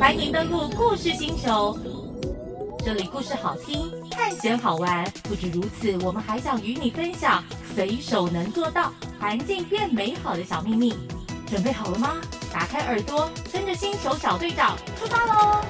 欢迎登录故事星球，这里故事好听，探险好玩。不止如此，我们还想与你分享随手能做到环境变美好的小秘密。准备好了吗？打开耳朵，跟着星球小队长出发喽！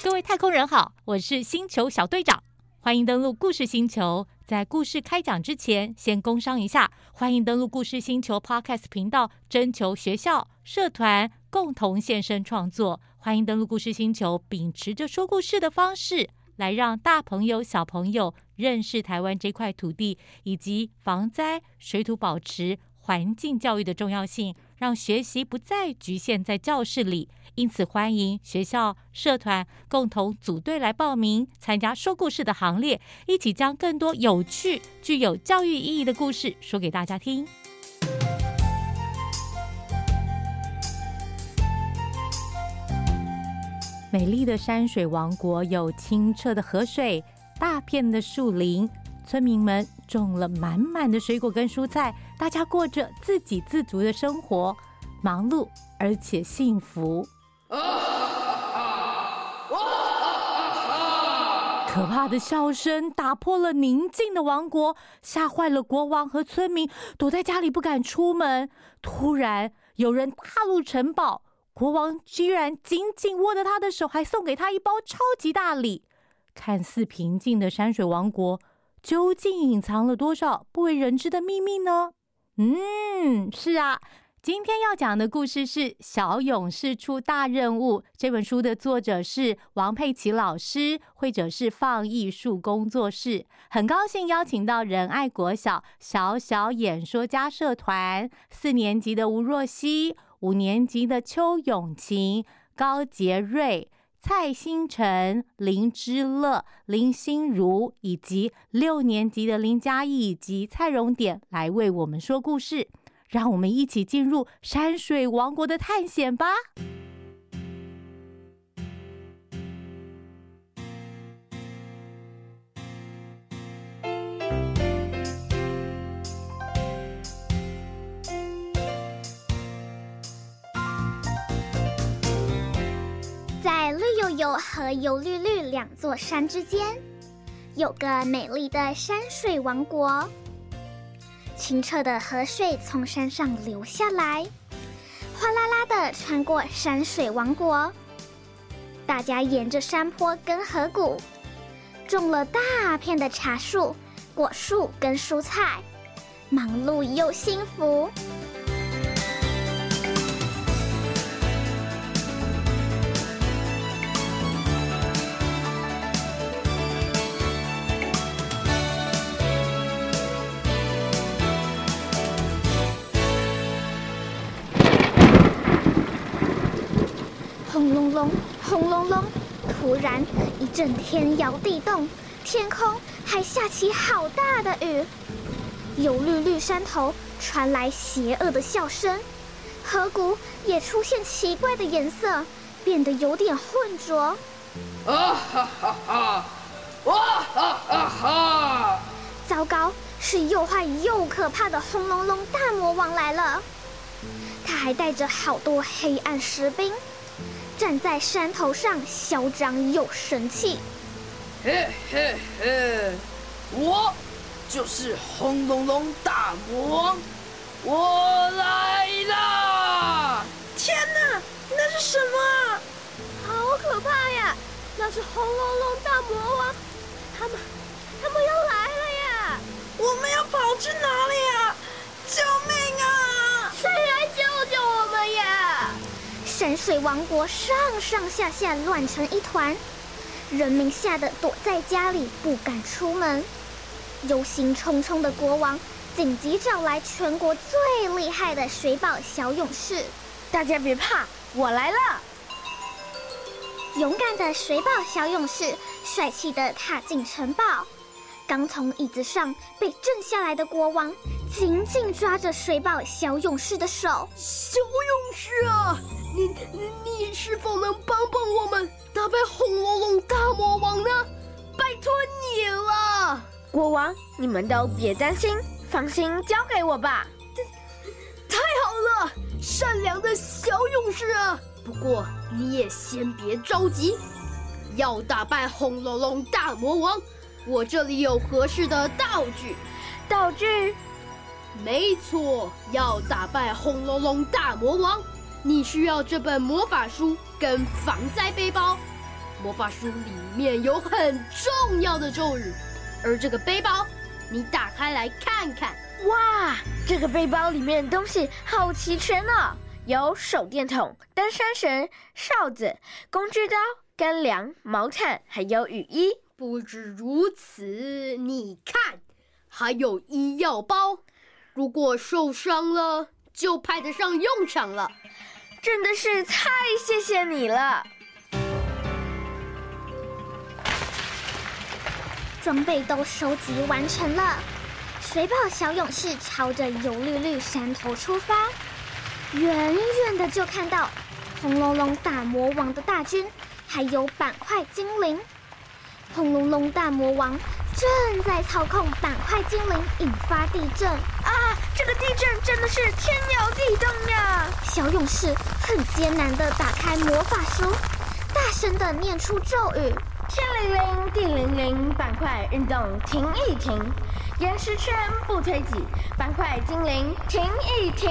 各位太空人好，我是星球小队长，欢迎登录故事星球。在故事开讲之前，先工商一下，欢迎登录故事星球 Podcast 频道，征求学校、社团。共同现身创作，欢迎登录故事星球，秉持着说故事的方式来让大朋友、小朋友认识台湾这块土地，以及防灾、水土保持、环境教育的重要性，让学习不再局限在教室里。因此，欢迎学校、社团共同组队来报名参加说故事的行列，一起将更多有趣、具有教育意义的故事说给大家听。美丽的山水王国有清澈的河水、大片的树林，村民们种了满满的水果跟蔬菜，大家过着自给自足的生活，忙碌而且幸福。可怕的笑声打破了宁静的王国，吓坏了国王和村民，躲在家里不敢出门。突然，有人踏入城堡。国王居然紧紧握着他的手，还送给他一包超级大礼。看似平静的山水王国，究竟隐藏了多少不为人知的秘密呢？嗯，是啊，今天要讲的故事是《小勇士出大任务》。这本书的作者是王佩琪老师，绘者是放艺术工作室。很高兴邀请到仁爱国小小小演说家社团四年级的吴若曦。五年级的邱永晴、高杰瑞、蔡星辰、林之乐、林心如，以及六年级的林嘉义以及蔡荣典来为我们说故事，让我们一起进入山水王国的探险吧。和油绿绿两座山之间，有个美丽的山水王国。清澈的河水从山上流下来，哗啦啦地穿过山水王国。大家沿着山坡跟河谷，种了大片的茶树、果树跟蔬菜，忙碌又幸福。轰隆隆，轰隆隆！突然一阵天摇地动，天空还下起好大的雨。油绿绿山头传来邪恶的笑声，河谷也出现奇怪的颜色，变得有点浑浊。啊哈哈哈！哇哈哈哈！糟糕，是又坏又可怕的轰隆隆大魔王来了。他还带着好多黑暗士兵。站在山头上，嚣张又神气。嘿嘿嘿，我就是轰隆隆大魔王，我来啦！天哪，那是什么？好可怕呀！那是轰隆隆大魔王，他们，他们要来了呀！我们要跑去哪里呀？山水王国上上下下乱成一团，人民吓得躲在家里不敢出门。忧心忡忡的国王紧急找来全国最厉害的水宝小勇士，大家别怕，我来了。勇敢的水宝小勇士帅气地踏进城堡，刚从椅子上被震下来的国王紧紧抓着水宝小勇士的手。小勇士啊，你你是否能帮帮我们打败红龙龙大魔王呢？拜托你了，国王，你们都别担心，放心交给我吧。太好了，善良的小勇士啊。不过你也先别着急，要打败红龙龙大魔王。我这里有合适的道具。道具？没错，要打败轰隆隆大魔王，你需要这本魔法书跟防灾背包。魔法书里面有很重要的咒语，而这个背包，你打开来看看。哇，这个背包里面的东西好齐全哦，有手电筒、登山绳、哨子、工具刀、干粮、毛毯，还有雨衣。不止如此，你看，还有医药包，如果受伤了，就派得上用场了。真的是太谢谢你了。装备都收集完成了，水宝小勇士朝着油绿绿山头出发。远远的就看到轰隆隆大魔王的大军，还有板块精灵。轰隆隆大魔王正在操控板块精灵引发地震啊！这个地震真的是天摇地动呀！小勇士很艰难的打开魔法书，大声的念出咒语。天灵灵，地灵灵，板块运动停一停，岩石圈不推挤，板块精灵停一停。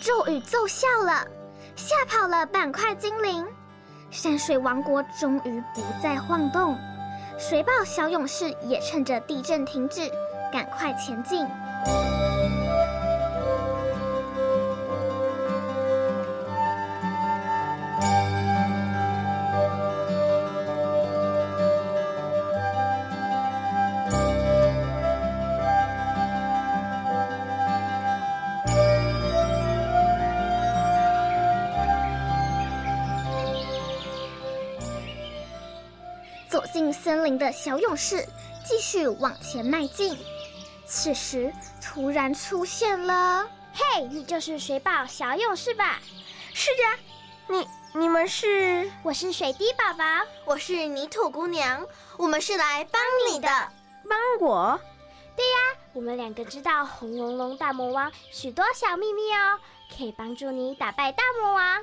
咒语奏效了，吓跑了板块精灵，山水王国终于不再晃动。水豹小勇士也趁着地震停止，赶快前进。的小勇士继续往前迈进，此时突然出现了。嘿，你就是水宝小勇士吧？是的，你你们是？我是水滴宝宝，我是泥土姑娘，我们是来帮你的。帮我？对呀，我们两个知道红龙龙大魔王许多小秘密哦，可以帮助你打败大魔王。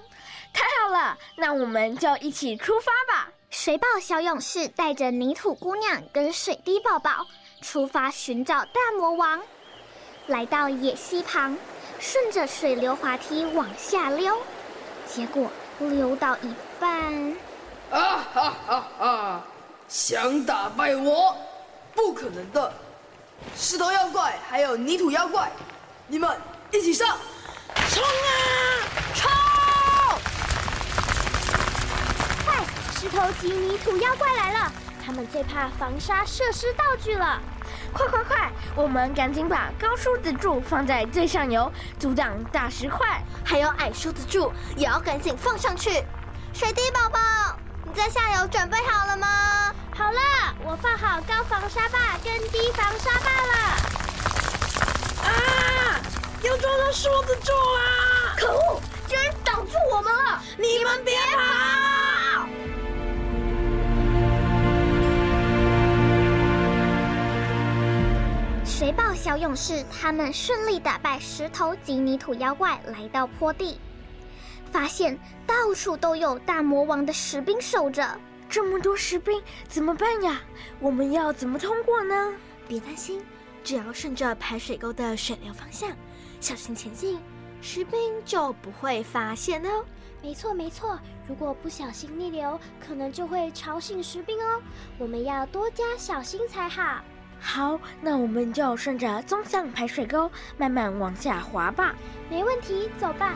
太好了，那我们就一起出发吧。水豹小勇士带着泥土姑娘跟水滴宝宝出发寻找大魔王，来到野溪旁，顺着水流滑梯往下溜，结果溜到一半，啊哈哈哈！想打败我，不可能的！石头妖怪还有泥土妖怪，你们一起上！冲啊！冲！石头及泥土妖怪来了，他们最怕防沙设施道具了。快快快，我们赶紧把高梳子柱放在最上游，阻挡大石块。还有矮梳子柱也要赶紧放上去。水滴宝宝，你在下游准备好了吗？好了，我放好高防沙坝跟低防沙坝了。啊！要撞到树子柱啦！可恶，居然挡住我们了！你们别跑！小勇士他们顺利打败石头及泥土妖怪，来到坡地，发现到处都有大魔王的士兵守着。这么多士兵怎么办呀？我们要怎么通过呢？别担心，只要顺着排水沟的水流方向，小心前进，士兵就不会发现哦。没错没错，如果不小心逆流，可能就会吵醒士兵哦。我们要多加小心才好。好，那我们就顺着纵向排水沟慢慢往下滑吧。没问题，走吧。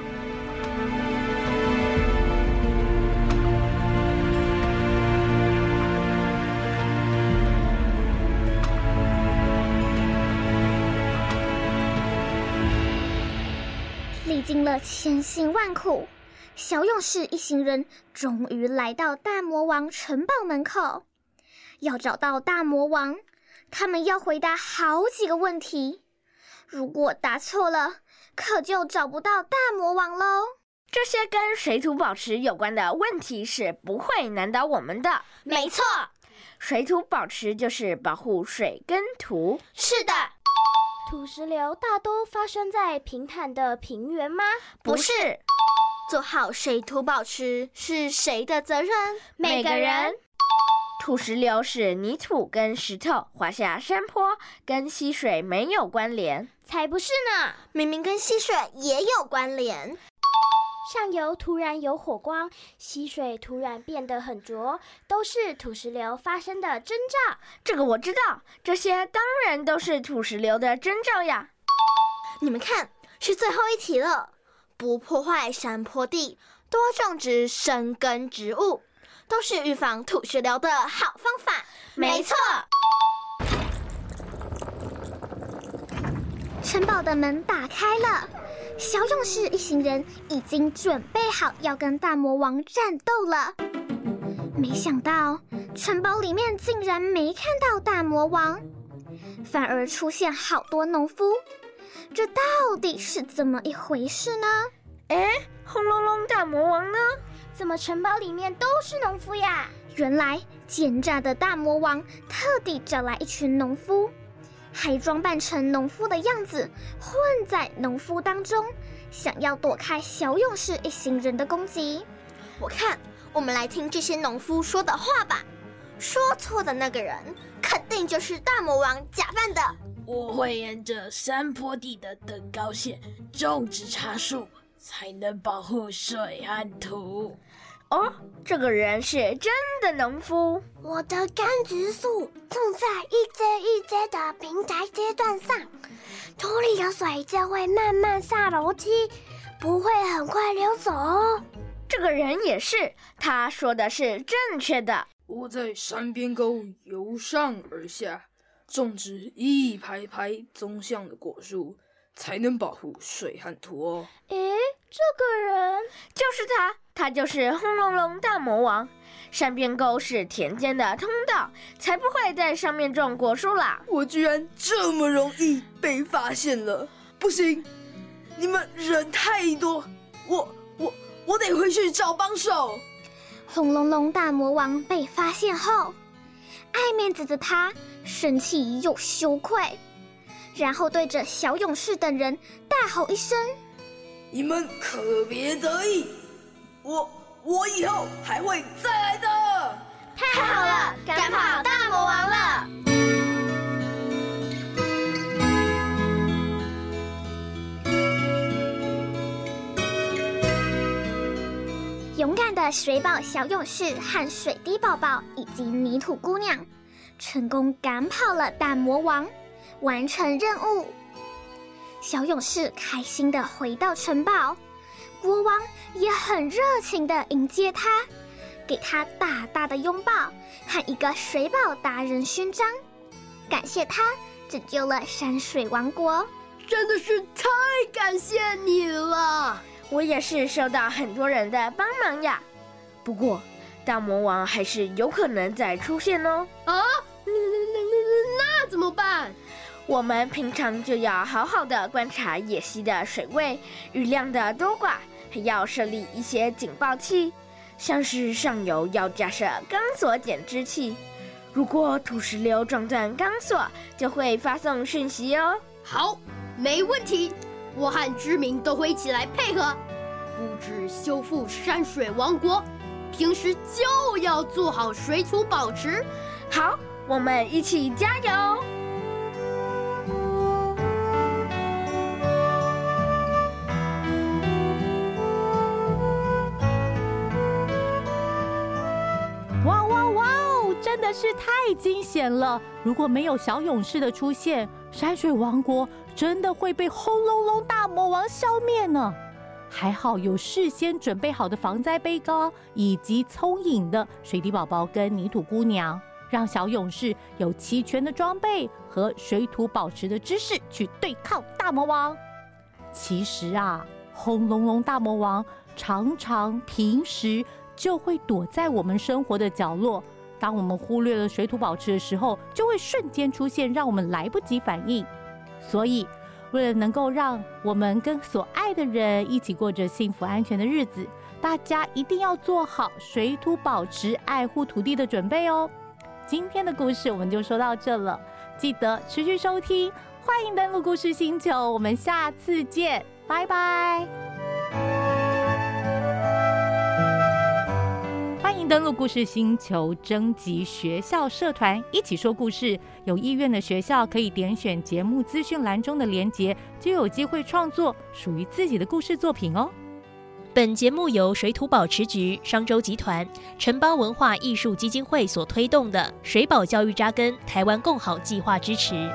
历经了千辛万苦，小勇士一行人终于来到大魔王城堡门口。要找到大魔王。他们要回答好几个问题，如果答错了，可就找不到大魔王喽。这些跟水土保持有关的问题是不会难倒我们的。没错，水土保持就是保护水跟土。是的。土石流大都发生在平坦的平原吗？不是。做好水土保持是谁的责任？每个人。土石流是泥土跟石头滑下山坡，跟溪水没有关联。才不是呢，明明跟溪水也有关联。上游突然有火光，溪水突然变得很浊，都是土石流发生的征兆。这个我知道，这些当然都是土石流的征兆呀。你们看，是最后一题了。不破坏山坡地，多种植生根植物，都是预防土石流的好方法。没错。城堡的门打开了。小勇士一行人已经准备好要跟大魔王战斗了，没想到城堡里面竟然没看到大魔王，反而出现好多农夫，这到底是怎么一回事呢？哎，轰隆隆大魔王呢？怎么城堡里面都是农夫呀？原来奸诈的大魔王特地找来一群农夫。还装扮成农夫的样子，混在农夫当中，想要躲开小勇士一行人的攻击。我看，我们来听这些农夫说的话吧。说错的那个人，肯定就是大魔王假扮的。我会沿着山坡地的等高线种植茶树，才能保护水和土。哦，这个人是真的农夫。我的柑橘树种在一阶一阶的平台阶段上，土里的水就会慢慢下楼梯，不会很快流走哦。这个人也是，他说的是正确的。我在山边沟由上而下种植一排排纵向的果树，才能保护水和土哦。诶，这个人就是他。他就是轰隆隆大魔王，山边沟是田间的通道，才不会在上面种果树啦！我居然这么容易被发现了，不行，你们人太多，我我我得回去找帮手。轰隆隆大魔王被发现后，爱面子的他生气又羞愧，然后对着小勇士等人大吼一声：“你们可别得意！”我我以后还会再来的。太好了，赶跑大魔王了。勇敢的水宝小勇士和水滴宝宝以及泥土姑娘，成功赶跑了大魔王，完成任务。小勇士开心的回到城堡。国王也很热情地迎接他，给他大大的拥抱和一个水宝达人勋章，感谢他拯救了山水王国。真的是太感谢你了！我也是受到很多人的帮忙呀。不过，大魔王还是有可能再出现哦。啊，那那怎么办？我们平常就要好好的观察野溪的水位、雨量的多寡，还要设立一些警报器，像是上游要架设钢索减支器，如果土石流撞断钢索，就会发送讯息哦。好，没问题，我和居民都会一起来配合，布置修复山水王国，平时就要做好水土保持。好，我们一起加油。的是太惊险了！如果没有小勇士的出现，山水王国真的会被轰隆隆大魔王消灭呢。还好有事先准备好的防灾背包，以及聪颖的水滴宝宝跟泥土姑娘，让小勇士有齐全的装备和水土保持的知识去对抗大魔王。其实啊，轰隆隆大魔王常常平时就会躲在我们生活的角落。当我们忽略了水土保持的时候，就会瞬间出现，让我们来不及反应。所以，为了能够让我们跟所爱的人一起过着幸福安全的日子，大家一定要做好水土保持、爱护土地的准备哦。今天的故事我们就说到这了，记得持续收听，欢迎登录故事星球，我们下次见，拜拜。登录故事星球，征集学校社团一起说故事。有意愿的学校可以点选节目资讯栏中的连结，就有机会创作属于自己的故事作品哦。本节目由水土保持局、商周集团、城邦文化艺术基金会所推动的“水保教育扎根台湾共好计划”支持。